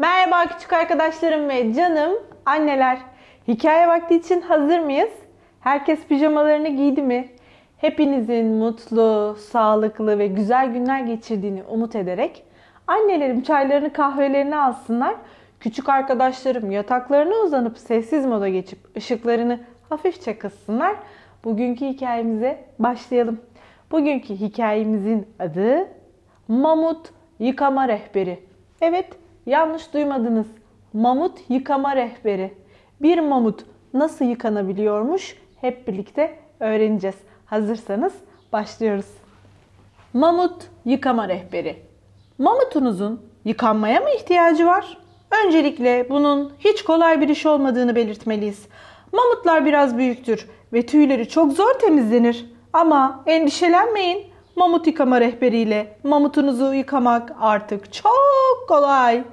Merhaba küçük arkadaşlarım ve canım anneler. Hikaye vakti için hazır mıyız? Herkes pijamalarını giydi mi? Hepinizin mutlu, sağlıklı ve güzel günler geçirdiğini umut ederek annelerim çaylarını kahvelerini alsınlar. Küçük arkadaşlarım yataklarına uzanıp sessiz moda geçip ışıklarını hafifçe kıssınlar. Bugünkü hikayemize başlayalım. Bugünkü hikayemizin adı Mamut Yıkama Rehberi. Evet, yanlış duymadınız. Mamut yıkama rehberi. Bir mamut nasıl yıkanabiliyormuş? Hep birlikte öğreneceğiz. Hazırsanız başlıyoruz. Mamut yıkama rehberi. Mamutunuzun yıkanmaya mı ihtiyacı var? Öncelikle bunun hiç kolay bir iş olmadığını belirtmeliyiz. Mamutlar biraz büyüktür ve tüyleri çok zor temizlenir. Ama endişelenmeyin. Mamut yıkama rehberiyle mamutunuzu yıkamak artık çok kolay.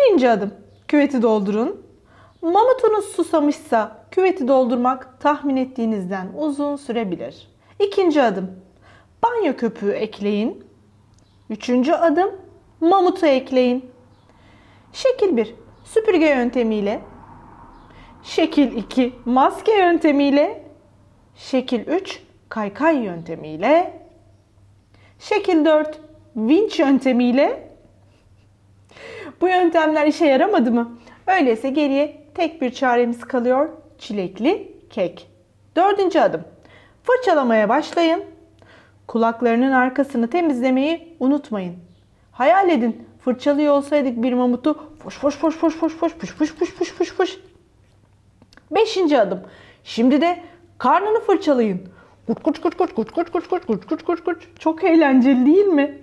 Birinci adım. Küveti doldurun. Mamutunuz susamışsa küveti doldurmak tahmin ettiğinizden uzun sürebilir. İkinci adım. Banyo köpüğü ekleyin. Üçüncü adım. Mamutu ekleyin. Şekil 1. Süpürge yöntemiyle. Şekil 2. Maske yöntemiyle. Şekil 3 kaykay yöntemiyle, şekil 4 vinç yöntemiyle bu yöntemler işe yaramadı mı? Öyleyse geriye tek bir çaremiz kalıyor. Çilekli kek. Dördüncü adım. Fırçalamaya başlayın. Kulaklarının arkasını temizlemeyi unutmayın. Hayal edin. Fırçalıyor olsaydık bir mamutu foş foş foş foş foş foş foş foş foş foş foş foş. Beşinci adım. Şimdi de karnını fırçalayın. Kurt kurt kurt kurt kurt kurt kurt kurt kurt kurt kurt kurt. Çok eğlenceli değil mi?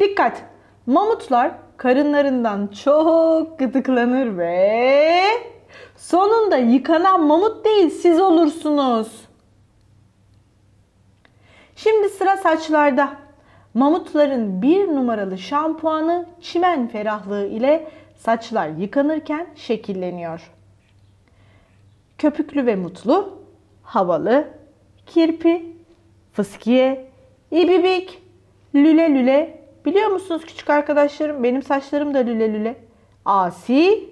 Dikkat! Mamutlar karınlarından çok gıdıklanır ve sonunda yıkanan mamut değil siz olursunuz. Şimdi sıra saçlarda. Mamutların bir numaralı şampuanı çimen ferahlığı ile saçlar yıkanırken şekilleniyor. Köpüklü ve mutlu, havalı, kirpi, fıskiye, ibibik, lüle lüle. Biliyor musunuz küçük arkadaşlarım benim saçlarım da lüle lüle. Asi,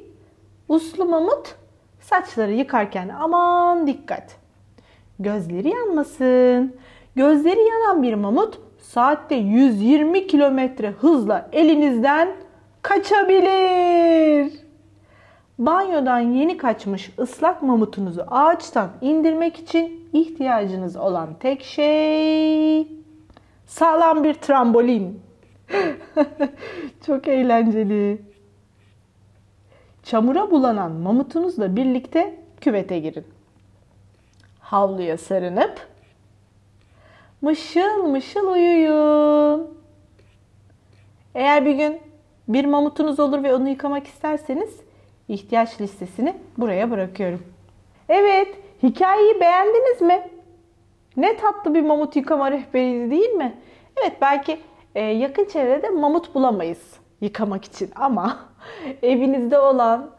uslu mamut saçları yıkarken aman dikkat. Gözleri yanmasın. Gözleri yanan bir mamut saatte 120 kilometre hızla elinizden kaçabilir. Banyodan yeni kaçmış ıslak mamutunuzu ağaçtan indirmek için ihtiyacınız olan tek şey sağlam bir trambolin. Çok eğlenceli. Çamura bulanan mamutunuzla birlikte küvete girin. Havluya sarınıp mışıl mışıl uyuyun. Eğer bir gün bir mamutunuz olur ve onu yıkamak isterseniz ihtiyaç listesini buraya bırakıyorum. Evet, hikayeyi beğendiniz mi? Ne tatlı bir mamut yıkama rehberiydi değil mi? Evet, belki e, yakın çevrede mamut bulamayız yıkamak için ama evinizde olan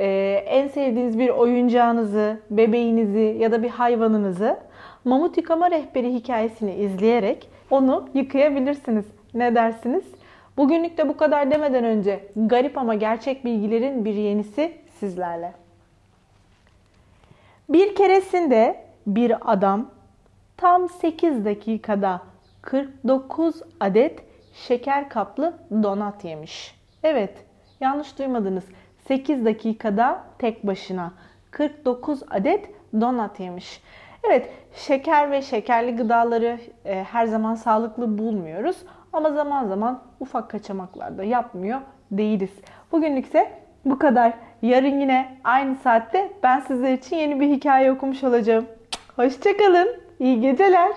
e, en sevdiğiniz bir oyuncağınızı, bebeğinizi ya da bir hayvanınızı mamut yıkama rehberi hikayesini izleyerek onu yıkayabilirsiniz. Ne dersiniz? Bugünlük de bu kadar demeden önce garip ama gerçek bilgilerin bir yenisi sizlerle. Bir keresinde bir adam tam 8 dakikada 49 adet şeker kaplı donat yemiş. Evet, yanlış duymadınız. 8 dakikada tek başına 49 adet donat yemiş. Evet, şeker ve şekerli gıdaları e, her zaman sağlıklı bulmuyoruz ama zaman zaman ufak kaçamaklar da yapmıyor değiliz. Bugünlük ise bu kadar. Yarın yine aynı saatte ben sizler için yeni bir hikaye okumuş olacağım. Hoşçakalın. İyi geceler.